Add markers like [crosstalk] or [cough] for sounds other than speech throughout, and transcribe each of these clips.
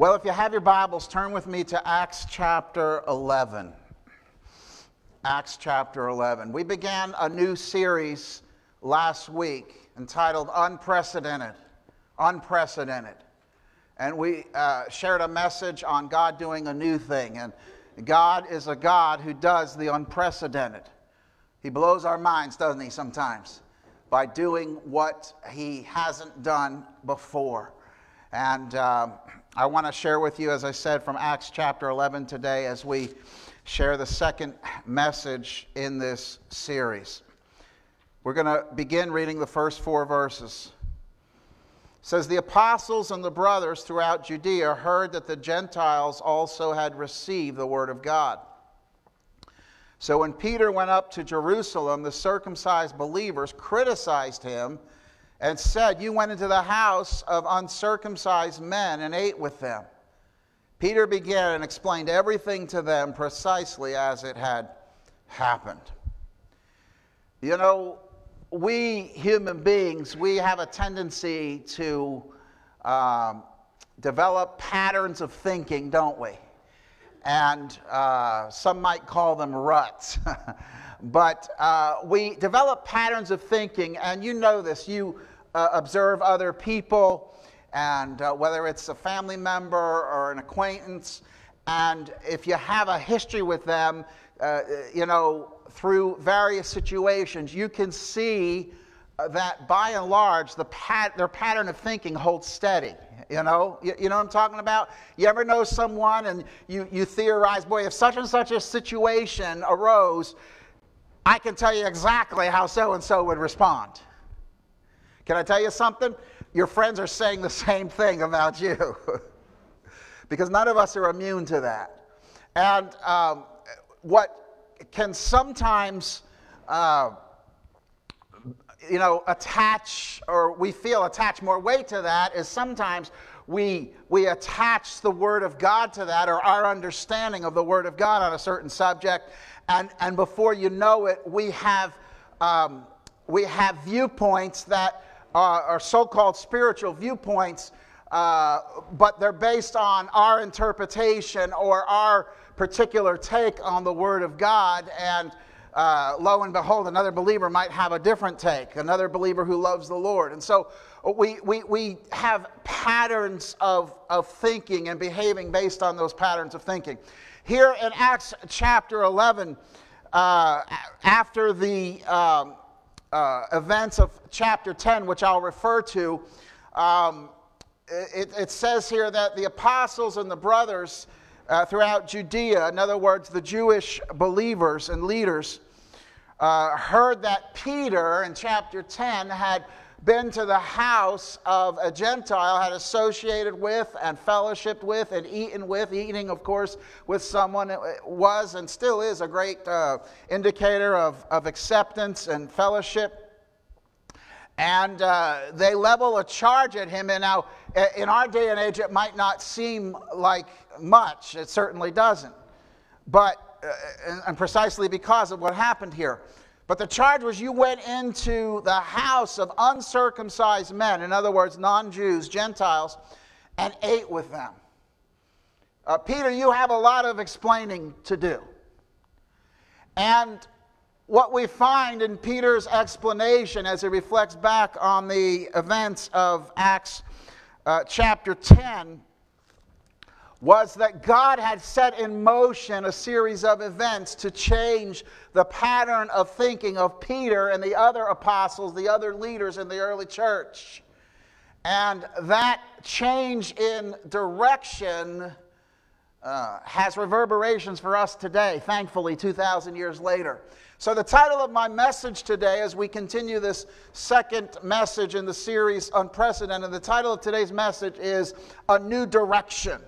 Well, if you have your Bibles, turn with me to Acts chapter 11. Acts chapter 11. We began a new series last week entitled Unprecedented. Unprecedented. And we uh, shared a message on God doing a new thing. And God is a God who does the unprecedented. He blows our minds, doesn't he, sometimes, by doing what he hasn't done before. And um, I want to share with you, as I said, from Acts chapter 11 today as we share the second message in this series. We're going to begin reading the first four verses. It says, The apostles and the brothers throughout Judea heard that the Gentiles also had received the word of God. So when Peter went up to Jerusalem, the circumcised believers criticized him and said, You went into the house of uncircumcised men and ate with them. Peter began and explained everything to them precisely as it had happened. You know, we human beings, we have a tendency to um, develop patterns of thinking, don't we? And uh, some might call them ruts. [laughs] but uh, we develop patterns of thinking, and you know this. You uh, observe other people, and uh, whether it's a family member or an acquaintance, and if you have a history with them, uh, you know, through various situations, you can see uh, that by and large, the pat- their pattern of thinking holds steady. You know, you, you, know what I'm talking about? You ever know someone and you, you theorize, boy, if such and such a situation arose, I can tell you exactly how so and so would respond. Can I tell you something? Your friends are saying the [laughs] same thing about you [laughs] because none of us are immune to that. And um, what can sometimes, uh, you know, attach or we feel attach more weight to that is sometimes we, we attach the Word of God to that or our understanding of the Word of God on a certain subject. And, and before you know it, we have, um, we have viewpoints that uh, are so called spiritual viewpoints, uh, but they're based on our interpretation or our particular take on the Word of God. And uh, lo and behold, another believer might have a different take, another believer who loves the Lord. And so we, we, we have patterns of, of thinking and behaving based on those patterns of thinking. Here in Acts chapter 11, uh, after the um, uh, events of chapter 10, which I'll refer to, um, it, it, says here that the apostles and the brothers uh, throughout Judea, in other words, the Jewish believers and leaders, uh, heard that Peter in chapter 10 had been to the house of a Gentile, had associated with and fellowshiped with and eaten with. Eating, of course, with someone was and still is a great uh, indicator of, of acceptance and fellowship. And uh, they level a charge at him. And now, in our day and age, it might not seem like much. It certainly doesn't. But, uh, and precisely because of what happened here. But the charge was you went into the house of uncircumcised men, in other words, non Jews, Gentiles, and ate with them. Uh, Peter, you have a lot of explaining to do. And what we find in Peter's explanation as he reflects back on the events of Acts uh, chapter 10 was that God had set in motion a series of events to change the pattern of thinking of Peter and the other apostles, the other leaders in the early church. And that change in direction uh, has reverberations for us today, thankfully, 2,000 years later. So, the title of my message today, as we continue this second message in the series Unprecedented, the title of today's message is A New Direction.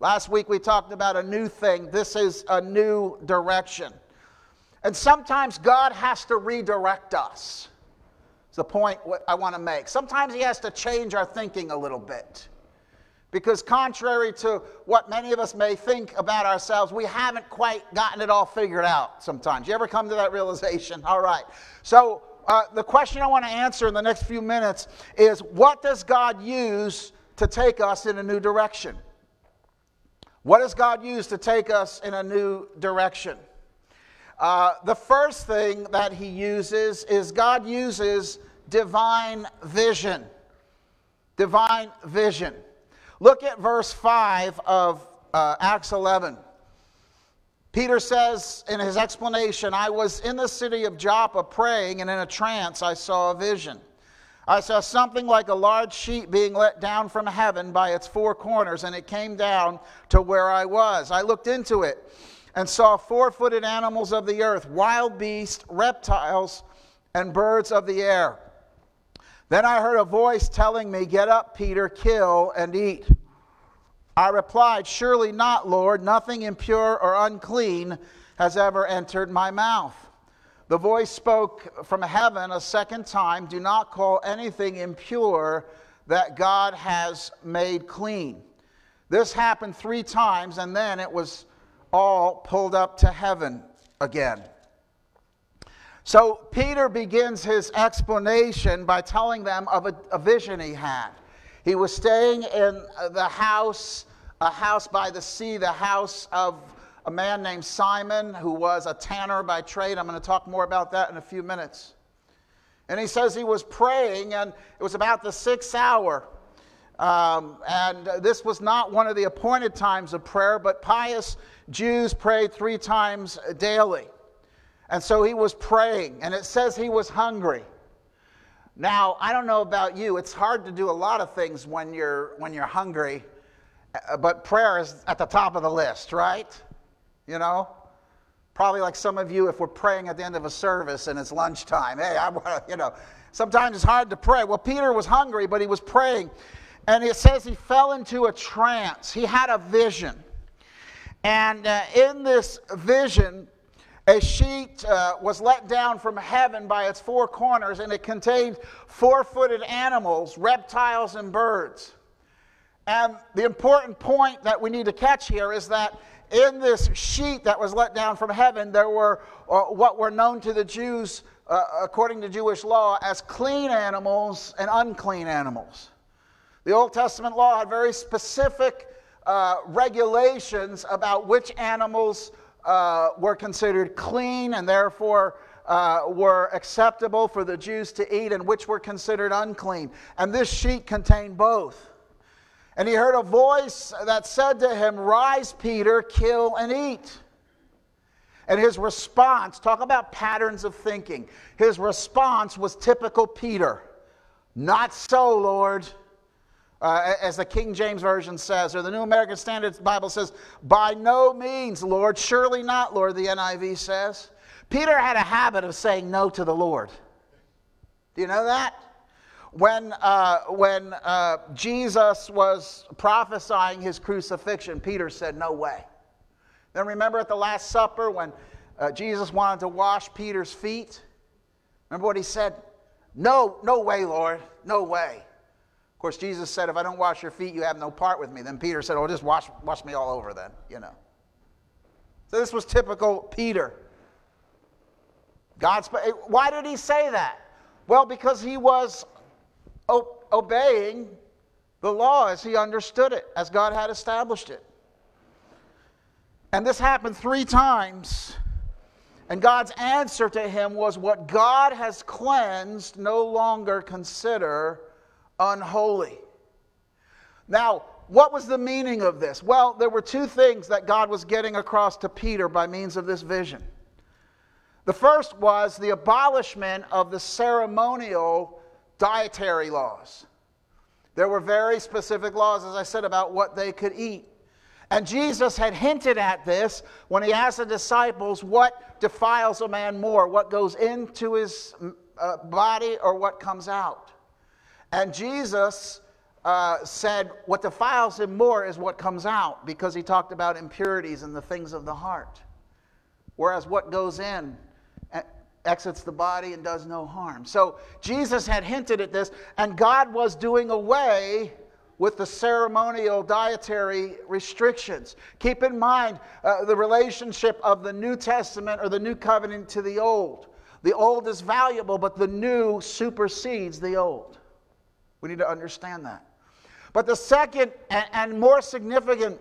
Last week we talked about a new thing. This is a new direction. And sometimes God has to redirect us. It's the point I want to make. Sometimes He has to change our thinking a little bit. Because, contrary to what many of us may think about ourselves, we haven't quite gotten it all figured out sometimes. You ever come to that realization? [laughs] All right. So, uh, the question I want to answer in the next few minutes is what does God use to take us in a new direction? What does God use to take us in a new direction? Uh, the first thing that He uses is God uses divine vision. Divine vision. Look at verse 5 of uh, Acts 11. Peter says in his explanation, I was in the city of Joppa praying, and in a trance I saw a vision. I saw something like a large sheet being let down from heaven by its four corners, and it came down to where I was. I looked into it and saw four footed animals of the earth, wild beasts, reptiles, and birds of the air. Then I heard a voice telling me, Get up, Peter, kill and eat. I replied, Surely not, Lord. Nothing impure or unclean has ever entered my mouth. The voice spoke from heaven a second time Do not call anything impure that God has made clean. This happened three times, and then it was all pulled up to heaven again. So Peter begins his explanation by telling them of a, a, vision he had. He was staying in the house, a house by the sea, the house of a man named Simon who was a tanner by trade. I'm going to talk more about that in a few minutes. And he says he was praying, and it was about the sixth hour. Um, and this was not one of the appointed times of prayer, but pious Jews prayed three times daily. And so he was praying, and it says he was hungry. Now, I don't know about you, it's hard to do a lot of things when you're, when you're hungry, uh, but prayer is at the top of the list, right? You know? Probably like some of you, if we're praying at the end of a service and it's lunchtime, hey, I want to, you know, sometimes it's hard to pray. Well, Peter was hungry, but he was praying. And it says he fell into a trance. He had a vision. And uh, in this vision, a sheet uh, was let down from heaven by its four corners, and it contained four footed animals, reptiles, and birds. And the important point that we need to catch here is that in this sheet that was let down from heaven, there were uh, what were known to the Jews, uh, according to Jewish law, as clean animals and unclean animals. The Old Testament law had very specific uh, regulations about which animals uh, were considered clean and therefore uh, were acceptable for the Jews to eat and which were considered unclean. And this sheet contained both. And he heard a voice that said to him, Rise, Peter, kill and eat. And his response, talk about patterns of thinking. His response was typical Peter. Not so, Lord. Uh, as the King James Version says, or the New American Standard Bible says, by no means, Lord, surely not, Lord, the NIV says. Peter had a habit of saying no to the Lord. Do you know that? When, uh, when uh, Jesus was prophesying his crucifixion, Peter said, No way. Then remember at the Last Supper when uh, Jesus wanted to wash Peter's feet? Remember what he said? No, no way, Lord, no way. Of course, Jesus said, If I don't wash your feet, you have no part with me. Then Peter said, Oh, just wash, wash me all over then, you know. So this was typical Peter. God's, why did he say that? Well, because he was obeying the law as he understood it, as God had established it. And this happened three times. And God's answer to him was, What God has cleansed, no longer consider unholy. Now, what was the meaning of this? Well, there were two things that God was getting across to Peter by means of this vision. The first was the abolishment of the ceremonial dietary laws. There were very specific laws, as I said, about what they could eat. And Jesus had hinted at this when he asked the disciples what defiles a man more, what goes into his uh, body or what comes out. And Jesus uh, said what defiles him more is what comes out because he talked about impurities and the things of the heart. Whereas what goes in exits the body and does no harm. So Jesus had hinted at this, and God was doing away with the ceremonial dietary restrictions. Keep in mind uh, the relationship of the New Testament or the New Covenant to the Old. The Old is valuable, but the New supersedes the Old. We need to understand that. But the second and, and more significant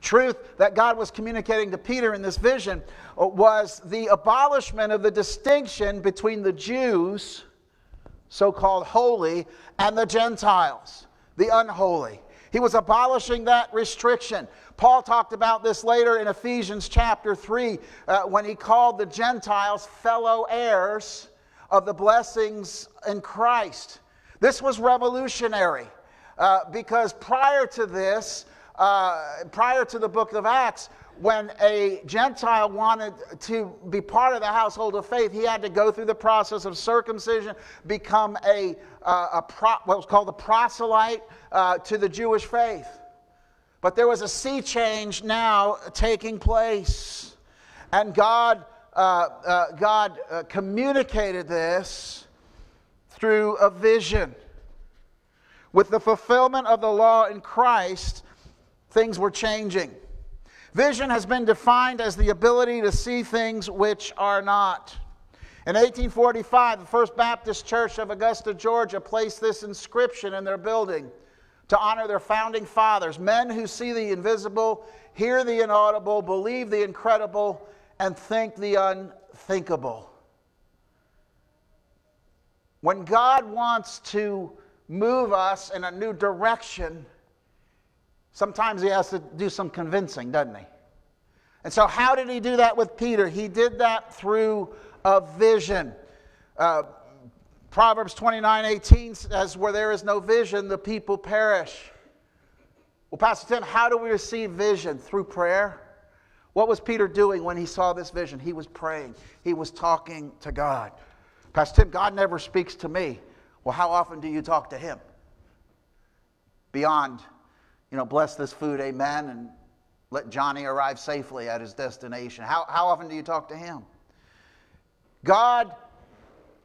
truth that God was communicating to Peter in this vision was the abolishment of the distinction between the Jews, so called holy, and the Gentiles the unholy. He was abolishing that restriction. Paul talked about this later in Ephesians chapter 3 uh, when he called the Gentiles fellow heirs of the blessings in Christ. This was revolutionary uh, because prior to this, uh, prior to the book of Acts, when a Gentile wanted to be part of the household of faith, he had to go through the process of circumcision, become a, uh, a pro, what was called a proselyte uh, to the Jewish faith. But there was a sea change now taking place. And God, uh, uh God uh, communicated this through a vision. With the fulfillment of the law in Christ, things were changing. Vision has been defined as the ability to see things which are not. In 1845, the First Baptist Church of Augusta, Georgia, placed this inscription in their building to honor their founding fathers men who see the invisible, hear the inaudible, believe the incredible, and think the unthinkable. When God wants to move us in a new direction, Sometimes he has to do some convincing, doesn't he? And so, how did he do that with Peter? He did that through a vision. Uh, Proverbs 29 18 says, Where there is no vision, the people perish. Well, Pastor Tim, how do we receive vision? Through prayer. What was Peter doing when he saw this vision? He was praying, he was talking to God. Pastor Tim, God never speaks to me. Well, how often do you talk to him? Beyond you know, bless this food, amen, and let Johnny arrive safely at his destination. How, how often do you talk to him? God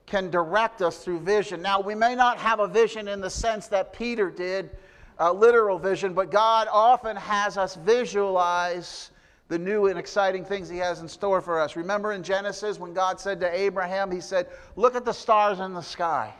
can direct us through vision. Now, we may not have a vision in the sense that Peter did, a literal vision, but God often has us visualize the new and exciting things He has in store for us. Remember in Genesis when God said to Abraham, He said, Look at the stars in the sky.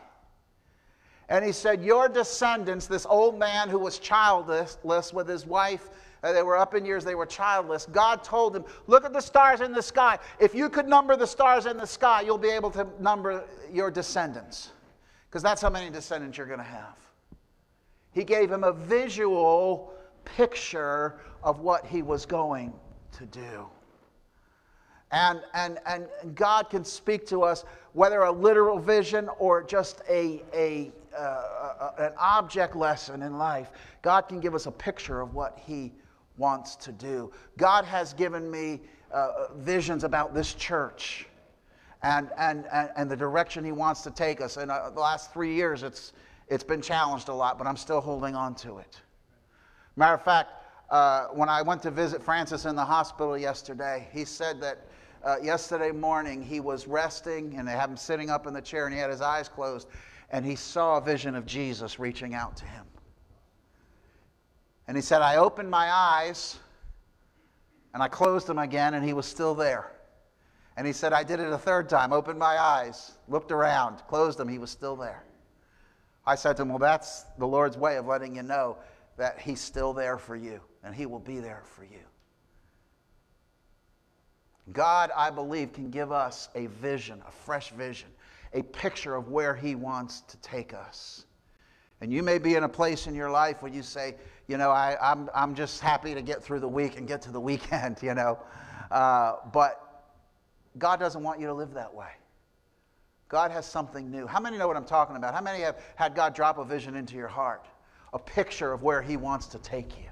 And he said, Your descendants, this old man who was childless with his wife, uh, they were up in years, they were childless. God told him, Look at the stars in the sky. If you could number the stars in the sky, you'll be able to number your descendants. Because that's how many descendants you're going to have. He gave him a visual picture of what he was going to do. And, and, and God can speak to us, whether a literal vision or just a, a, uh, an object lesson in life. God can give us a picture of what He wants to do. God has given me uh, visions about this church and, and, and, and, the direction He wants to take us. And uh, the last three years, it's, it's been challenged a lot, but I'm still holding on to it. Matter of fact, uh, when I went to visit Francis in the hospital yesterday, he said that uh, yesterday morning he was resting and they have him sitting up in the chair and he had his eyes closed and he saw a vision of Jesus reaching out to him. And he said, I opened my eyes and I closed them again, and he was still there. And he said, I did it a third time, opened my eyes, looked around, closed them, he was still there. I said to him, Well, that's the Lord's way of letting you know that he's still there for you, and he will be there for you. God, I believe, can give us a vision, a fresh vision a picture of where He wants to take us. And you may be in a place in your life where you say, you know, I, am I'm, I'm just happy to get through the week and get to the [laughs] weekend, you know. Uh, but God doesn't want you to live that way. God has something new. How many know what I'm talking about? How many have had God drop a vision into your heart? A picture of where He wants to take you.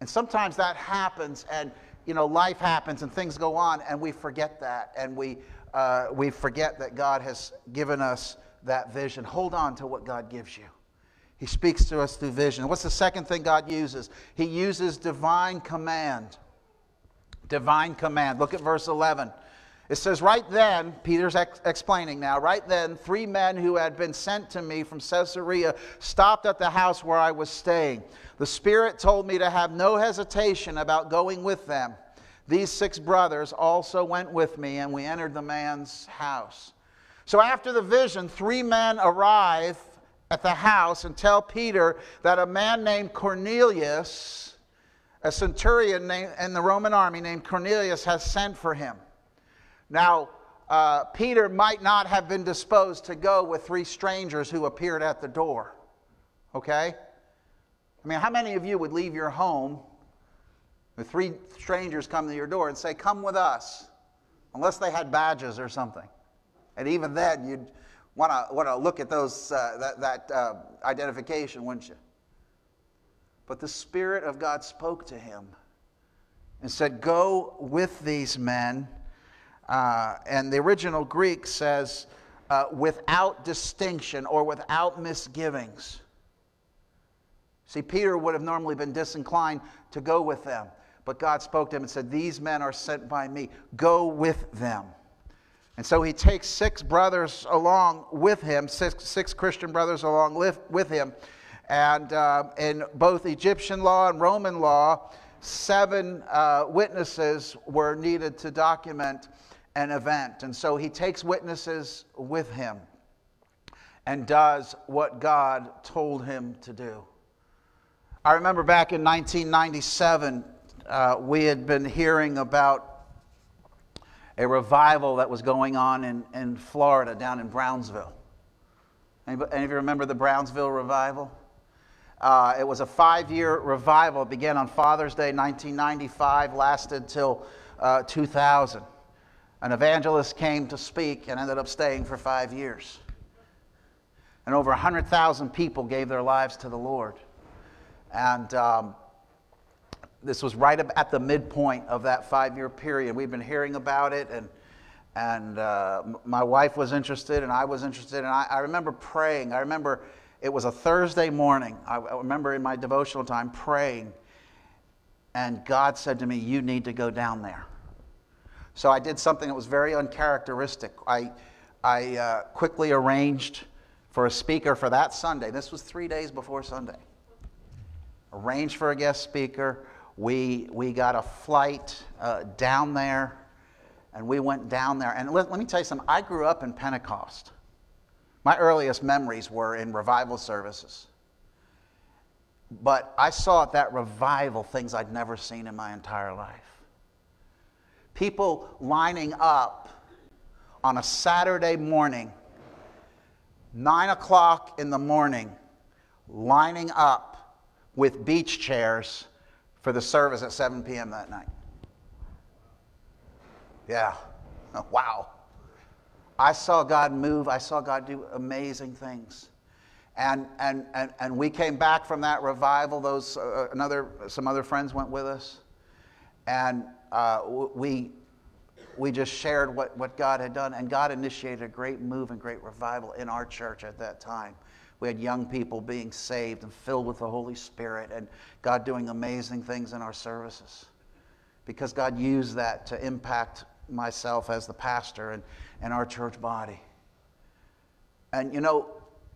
And sometimes that happens, and you know, life happens and things go on, and we forget that, and we, uh, we forget that God has given us that vision. Hold on to what God gives you. He speaks to us through vision. What's the second thing God uses? He uses divine command. Divine command. Look at verse 11. It says, Right then, Peter's ex- explaining now, right then, three men who had been sent to me from Caesarea stopped at the house where I was staying. The Spirit told me to have no hesitation about going with them. These six brothers also went with me, and we entered the man's house. So after the vision, three men arrive at the house and tell Peter that a man named Cornelius, a centurion named, in the Roman army named Cornelius, has sent for him. Now, uh, Peter might not have been disposed to go with three strangers who appeared at the door. Okay? I mean, how many of you would leave your home with three strangers come to your door and say, Come with us? Unless they had badges or something. And even then, you'd want to want to look at those uh, that, that uh, identification, wouldn't you? But the Spirit of God spoke to him and said, "Go with these men." Uh, and the original Greek says, uh, "without distinction or without misgivings." See, Peter would have normally been disinclined to go with them, but God spoke to him and said, "These men are sent by me. Go with them." And so he takes six brothers along with him, six, six Christian brothers along with, him. And uh, in both Egyptian law and Roman law, seven uh, witnesses were needed to document an event. And so he takes witnesses with him and does what God told him to do. I remember back in 1997, uh, we had been hearing about a revival that was going on in, in Florida, down in Brownsville. Anybody, any of you remember the Brownsville revival? Uh, it was a five year revival. It began on Father's Day 1995, lasted till uh, 2000. An evangelist came to speak and ended up staying for five years. And over 100,000 people gave their lives to the Lord. And um, this was right at the midpoint of that five year period. We've been hearing about it, and, and uh, my wife was interested, and I was interested. And I, I, remember praying. I remember it was a Thursday morning. I, I remember in my devotional time praying, and God said to me, You need to go down there. So I did something that was very uncharacteristic. I, I uh, quickly arranged for a speaker for that Sunday. This was three days before Sunday. Arranged for a guest speaker we, we got a flight uh, down there, and we went down there. And let, let me tell you something I grew up in Pentecost. My earliest memories were in revival services. But I saw at that revival things I'd never seen in my entire life. People lining up on a Saturday morning, nine o'clock in the morning, lining up with beach chairs for the service at 7 p.m. that night. Yeah. [laughs] Wow. I saw God move. I saw God do amazing things. And, and, and, and we came back from that revival. Those, uh, another, some other friends went with us. And uh, we, we just shared what, what God had done. And God initiated a great move and great revival in our church at that time. We had young people being saved and filled with the Holy Spirit, and God doing amazing things in our services. Because God used that to impact myself as the pastor and, and our church body. And you know,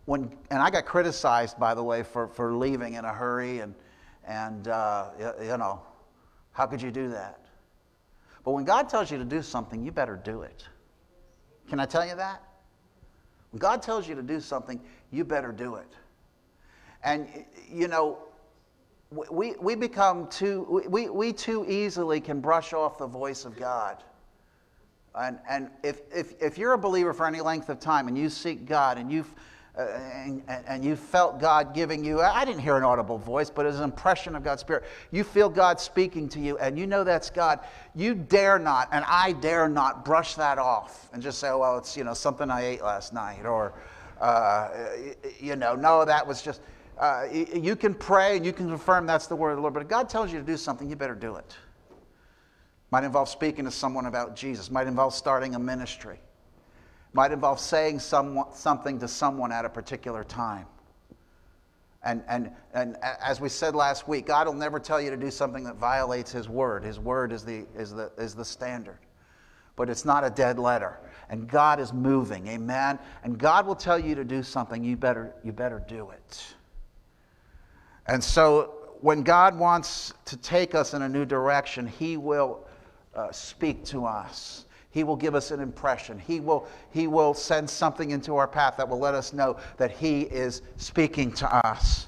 when, and I got criticized, by the way, for, for leaving in a hurry, and, and uh, you know, how could you do that? But when God tells you to do something, you better do it. Can I tell you that? When God tells you to do something, you better do it. And, you know, we, we become too, we, we too easily can brush off the voice of God. And, and if, if, if you're a believer for any length of time and you seek God and you've and, and, you felt God giving you, I didn't hear an audible voice, but as an impression of God's Spirit, you feel God speaking to you and you know that's God, you dare not, and I dare not brush that off and just say, oh, well, it's, you know, something I ate last night, or, uh, you know, no, that was just, uh, you can pray and you can confirm that's the word of the Lord, but if God tells you to do something, you better do it. Might involve speaking to someone about Jesus, might involve starting a ministry, might involve saying someone, something to someone at a particular time. And, and, and as we said last week, God will never tell you to do something that violates His word. His word is the, is the, is the standard. But it's not a dead letter. And God is moving, amen? And God will tell you to do something, you better, you better do it. And so when God wants to take us in a new direction, He will uh, speak to us. He will give us an impression. He will, he will send something into our path that will let us know that He is speaking to us.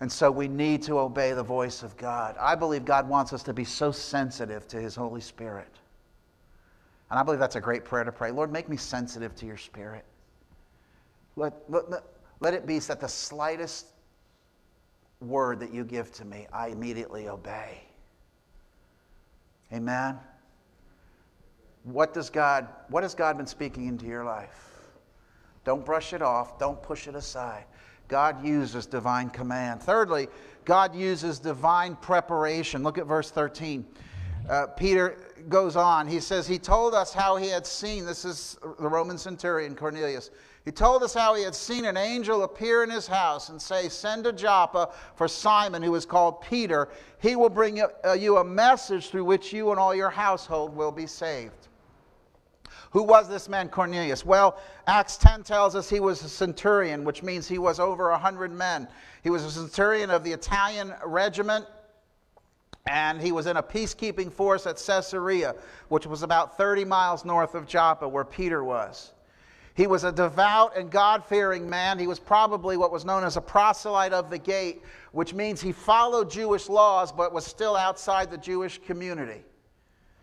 And so we need to obey the voice of God. I believe God wants us to be so sensitive to His Holy Spirit. And I believe that's a great prayer to pray. Lord, make me sensitive to your Spirit. Let, let, let it be that the slightest word that you give to me, I immediately obey. Amen. What does God, what has God been speaking into your life? Don't brush it off, don't push it aside. God uses divine command. Thirdly, God uses divine preparation. Look at verse 13. Uh, Peter goes on. He says, He told us how he had seen, this is the Roman centurion Cornelius. He told us how he had seen an angel appear in his house and say, Send to Joppa for Simon, who is called Peter. He will bring uh, you a message through which you and all your household will be saved. Who was this man Cornelius? Well, Acts 10 tells us he was a centurion, which means he was over 100 men. He was a centurion of the Italian regiment, and he was in a peacekeeping force at Caesarea, which was about 30 miles north of Joppa, where Peter was. He was a devout and God fearing man. He was probably what was known as a proselyte of the gate, which means he followed Jewish laws but was still outside the Jewish community.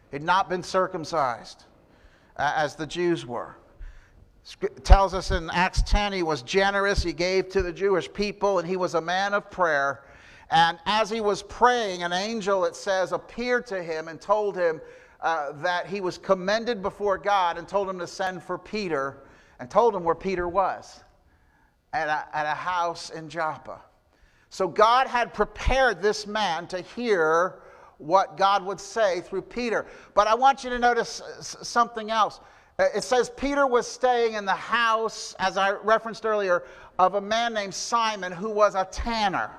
He had not been circumcised uh, as the Jews were. Tells us in Acts 10 he was generous, he gave to the Jewish people, and he was a man of prayer. And as he was praying, an angel, it says, appeared to him and told him uh, that he was commended before God and told him to send for Peter and told him where Peter was at a, at a house in Joppa. So God had prepared this man to hear what God would say through Peter. But I want you to notice something else. Uh, it says Peter was staying in the house, as I referenced earlier, of a man named Simon who was a tanner.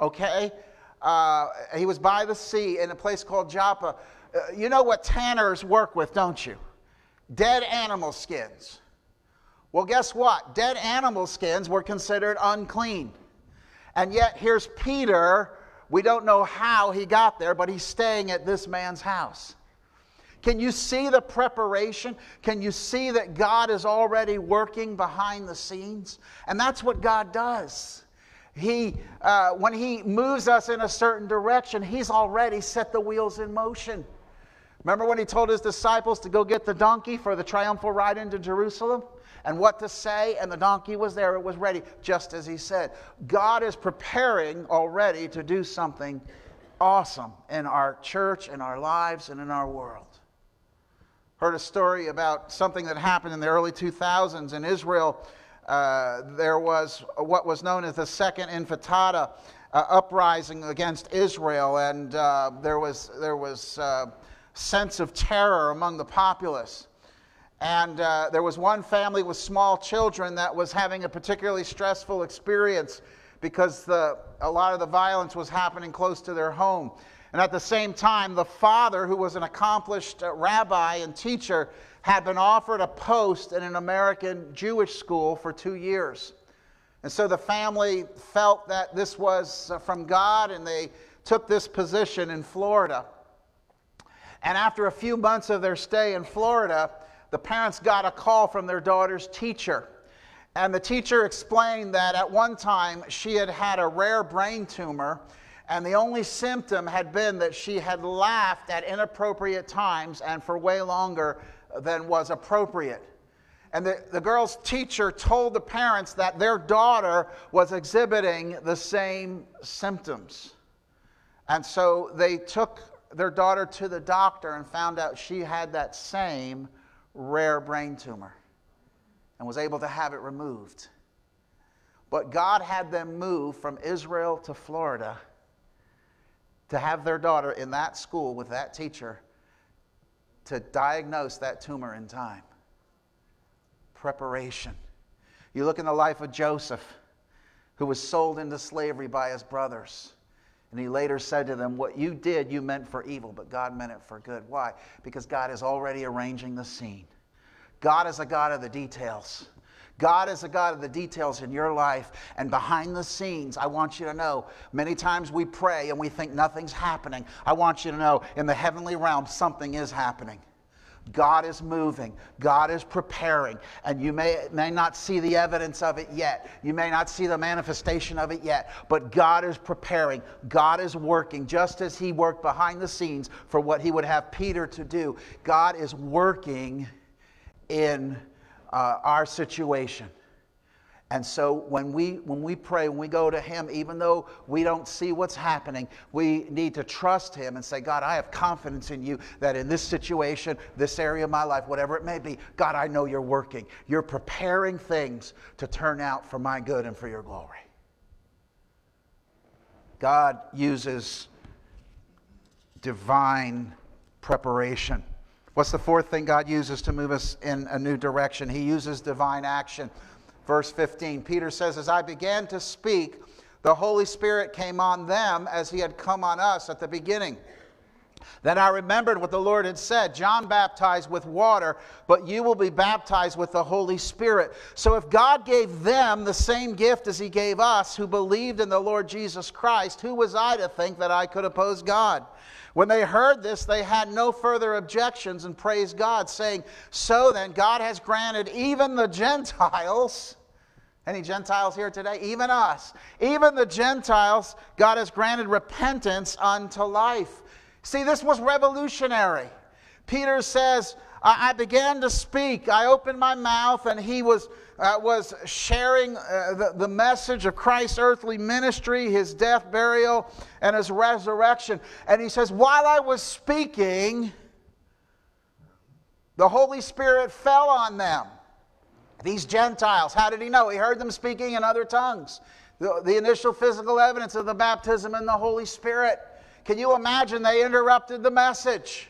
Okay? Uh, he was by the sea in a place called Joppa. Uh, you know what tanners work with, don't you? Dead animal skins. Well, guess what? Dead animal skins were considered unclean. And yet, here's Peter we don't know how he got there, but he's staying at this man's house. Can you see the preparation? Can you see that God is already working behind the scenes? And that's what God does. He, uh, when He moves us in a certain direction, He's already set the wheels in motion. Remember when He told His disciples to go get the donkey for the triumphal ride into Jerusalem? And what to say, and the donkey was there. It was ready, just as he said. God is preparing already to do something awesome in our church, in our lives, and in our world. Heard a story about something that happened in the early 2000s in Israel. Uh, there was what was known as the Second Intifada uh, uprising against Israel, and uh, there was there was uh, sense of terror among the populace. And uh, there was one family with small children that was having a particularly stressful experience because the, a lot of the violence was happening close to their home. And at the same time, the father, who was an accomplished uh, rabbi and teacher, had been offered a post in an American Jewish school for two years. And so the family felt that this was uh, from God, and they took this position in Florida. And after a few months of their stay in Florida, the parents got a call from their daughter's teacher. And the teacher explained that at one time she had had a rare brain tumor, and the only symptom had been that she had laughed at inappropriate times and for way longer than was appropriate. And the, the girl's teacher told the parents that their daughter was exhibiting the same symptoms. And so they took their daughter to the doctor and found out she had that same rare brain tumor and was able to have it removed. But God had them move from Israel to Florida to have their daughter in that school with that teacher to diagnose that tumor in time. Preparation. You look in the life of Joseph, who was sold into slavery by his brothers. And he later said to them, What you did, you meant for evil, but God meant it for good. Why? Because God is already arranging the scene. God is a God of the details. God is a God of the details in your life. And behind the scenes, I want you to know many times we pray and we think nothing's happening. I want you to know in the heavenly realm, something is happening. God is moving. God is preparing. And you may, may not see the evidence of it yet. You may not see the manifestation of it yet. But God is preparing. God is working just as He worked behind the scenes for what He would have Peter to do. God is working in uh, our situation. And so when we, when we pray, when we go to Him, even though we don't see what's happening, we need to trust Him and say, God, I have confidence in you that in this situation, this area of my life, whatever it may be, God, I know you're working. You're preparing things to turn out for my good and for your glory. God uses divine preparation. What's the fourth thing God uses to move us in a new direction? He uses divine action. Verse 15, Peter says, As I began to speak, the Holy Spirit came on them as he had come on us at the beginning. Then I remembered what the Lord had said John baptized with water, but you will be baptized with the Holy Spirit. So if God gave them the same gift as he gave us who believed in the Lord Jesus Christ, who was I to think that I could oppose God? When they heard this, they had no further objections and praised God, saying, So then, God has granted even the Gentiles. Any Gentiles here today? Even us. Even the Gentiles, God has granted repentance unto life. See, this was revolutionary. Peter says, I began to speak. I opened my mouth, and he was, uh, was sharing uh, the, the message of Christ's earthly ministry, his death, burial, and his resurrection. And he says, While I was speaking, the Holy Spirit fell on them. These Gentiles, how did he know? He heard them speaking in other tongues. The, the initial physical evidence of the baptism in the Holy Spirit. Can you imagine they interrupted the message?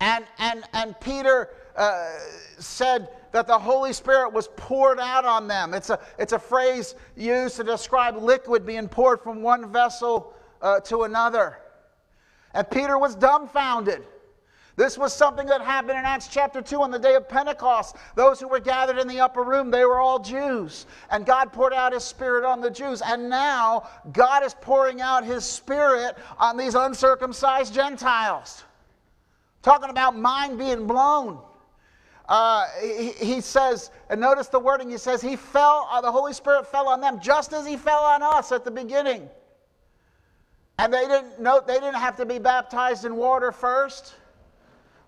And, and, and Peter uh, said that the Holy Spirit was poured out on them. It's a, it's a phrase used to describe liquid being poured from one vessel uh, to another. And Peter was dumbfounded. This was something that happened in Acts chapter 2 on the day of Pentecost. Those who were gathered in the upper room, they were all Jews. And God poured out his spirit on the Jews. And now God is pouring out his spirit on these uncircumcised Gentiles. Talking about mind being blown. Uh, he, he, says, and notice the wording, he says, he fell, uh, the Holy Spirit fell on them just as he fell on us at the beginning. And they didn't know, they didn't have to be baptized in water first,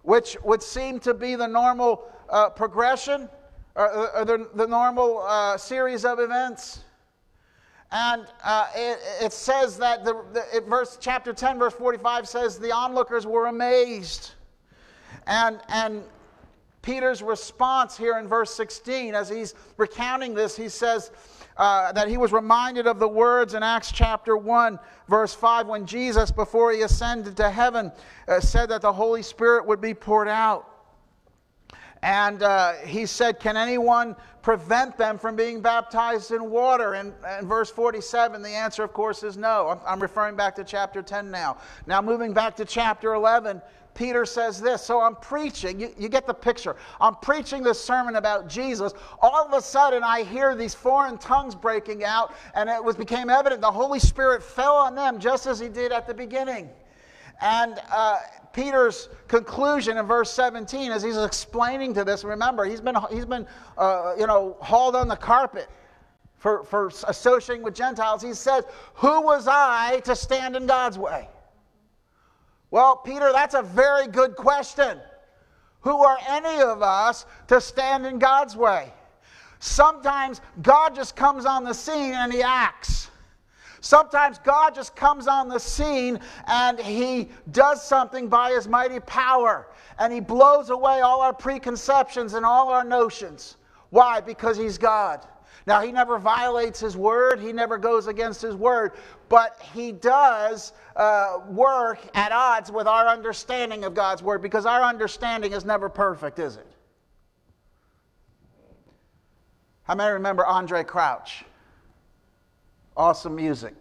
which would seem to be the normal uh, progression or, or, the, the normal uh, series of events. And uh, it, it, says that the, the verse chapter 10, verse 45 says the onlookers were amazed. And, and Peter's response here in verse 16, as he's recounting this, he says uh, that he was reminded of the words in Acts chapter 1, verse 5, when Jesus, before he ascended to heaven, uh, said that the Holy Spirit would be poured out. And uh, he said, Can anyone prevent them from being baptized in water? And, and verse 47, the answer, of course, is no. I'm, I'm referring back to chapter 10 now. Now, moving back to chapter 11, Peter says this. So I'm preaching, you, you, get the picture. I'm preaching this sermon about Jesus. All of a sudden, I hear these foreign tongues breaking out, and it was, became evident the Holy Spirit fell on them just as he did at the beginning. And uh, Peter's conclusion in verse 17, as he's explaining to this, remember, he's been, he's been uh, you know, hauled on the carpet. For, for associating with Gentiles, he says, Who was I to stand in God's way? Well, Peter, that's a very good question. Who are any of us to stand in God's way? Sometimes God just comes on the scene and he acts. Sometimes God just comes on the scene and he does something by his mighty power and he blows away all our preconceptions and all our notions. Why? Because he's God. Now, he never violates his word, he never goes against his word, but he does uh, work at odds with our understanding of God's word because our understanding is never perfect, is it? How many remember Andraé Crouch? Awesome music.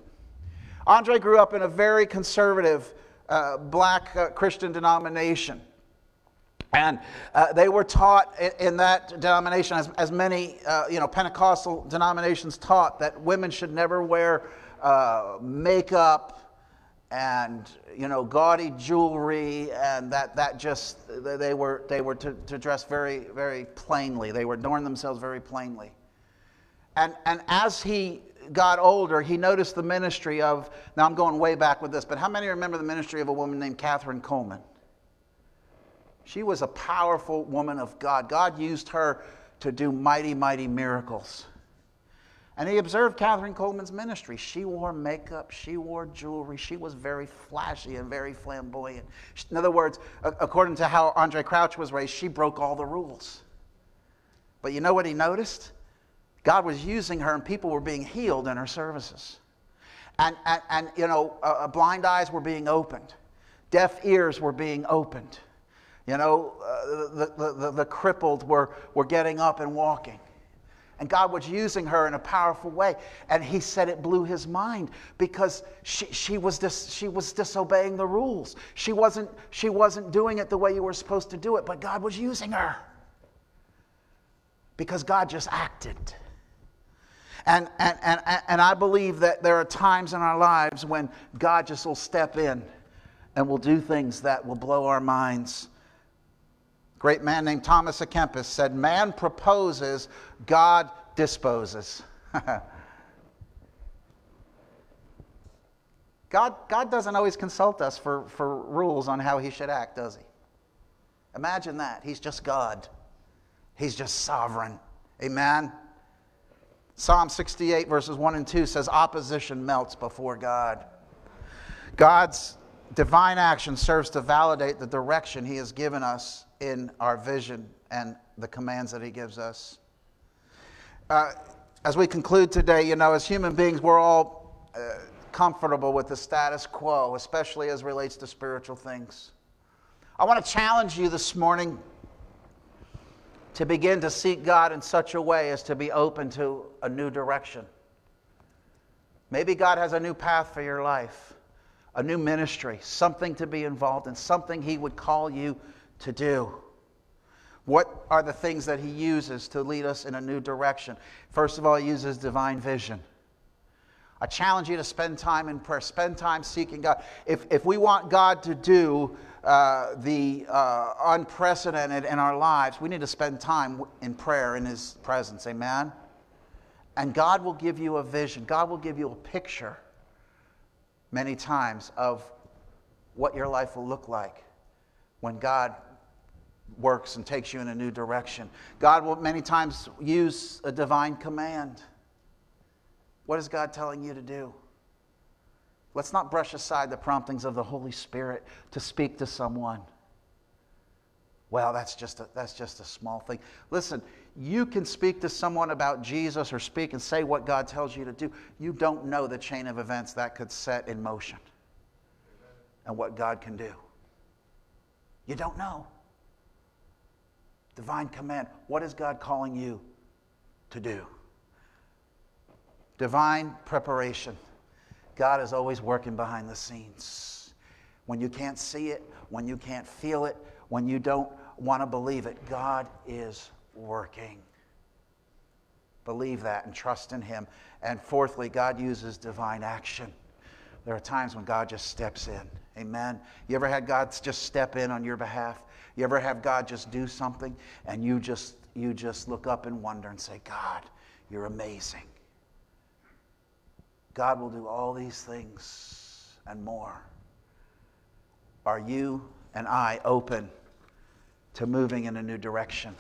Andraé grew up in a very conservative uh, black uh, Christian denomination. And uh, they were taught in, that denomination, as, as many uh, you know, Pentecostal denominations taught, that women should never wear uh, makeup and you know gaudy jewelry, and that, that just they were they were to, to dress very very plainly. They were adorn themselves very plainly. And and as he got older, he noticed the ministry of now I'm going way back with this, but how many remember the ministry of a woman named Kathryn Kuhlman? She was a powerful woman of God. God used her to do mighty, mighty miracles. And he observed Kathryn Kuhlman's ministry. She wore makeup, she wore jewelry, she was very flashy and very flamboyant. In other words, according to how Andraé Crouch was raised, she broke all the rules. But you know what he noticed? God was using her, and people were being healed in her services. And, and, and you know, uh, uh blind eyes were being opened, deaf ears were being opened. You know, uh, the, the, the, the, crippled were, were getting up and walking. And God was using her in a powerful way. And he said it blew his mind because she, she, was, dis, she was disobeying the rules. She wasn't, she wasn't doing it the way you were supposed to do it, but God was using her because God just acted. And, and, and, and I believe that there are times in our lives when God just will step in and will do things that will blow our minds great man named Thomas à Kempis said, Man proposes, God disposes. [laughs] God, God doesn't always consult us for, for rules on how he should act, does he? Imagine that. He's just God, he's just sovereign. Amen. Psalm 68, verses 1 and 2 says, Opposition melts before God. God's divine action serves to validate the direction he has given us in our vision and the commands that He gives us. Uh, as we conclude today, you know, as human beings, we're all uh, comfortable with the status quo, especially as relates to spiritual things. I want to challenge you this morning to begin to seek God in such a way as to be open to a new direction. Maybe God has a new path for your life, a new ministry, something to be involved in, something He would call you to do. What are the things that he uses to lead us in a new direction? First of all, he uses divine vision. I challenge you to spend time in prayer, spend time seeking God. If, if we want God to do uh, the uh, unprecedented in our lives, we need to spend time in prayer in His presence. Amen? And God will give you a vision, God will give you a picture many times of what your life will look like when God works and takes you in a new direction. God will many times use a divine command. What is God telling you to do? Let's not brush aside the promptings of the Holy Spirit to speak to someone. Well, that's just a, that's just a small thing. Listen, you can speak to someone about Jesus or speak and say what God tells you to do. You don't know the chain of events that could set in motion and what God can do. You don't know. Divine command. What is God calling you to do? Divine preparation. God is always working behind the scenes. When you can't see it, when you can't feel it, when you don't want to believe it, God is working. Believe that and trust in Him. And fourthly, God uses divine action. There are times when God just steps in. Amen. You ever had God just step in on your behalf? You ever have God just do something and you just you just look up and wonder and say, God, you're amazing. God will do all these things and more. Are you and I open to moving in a new direction?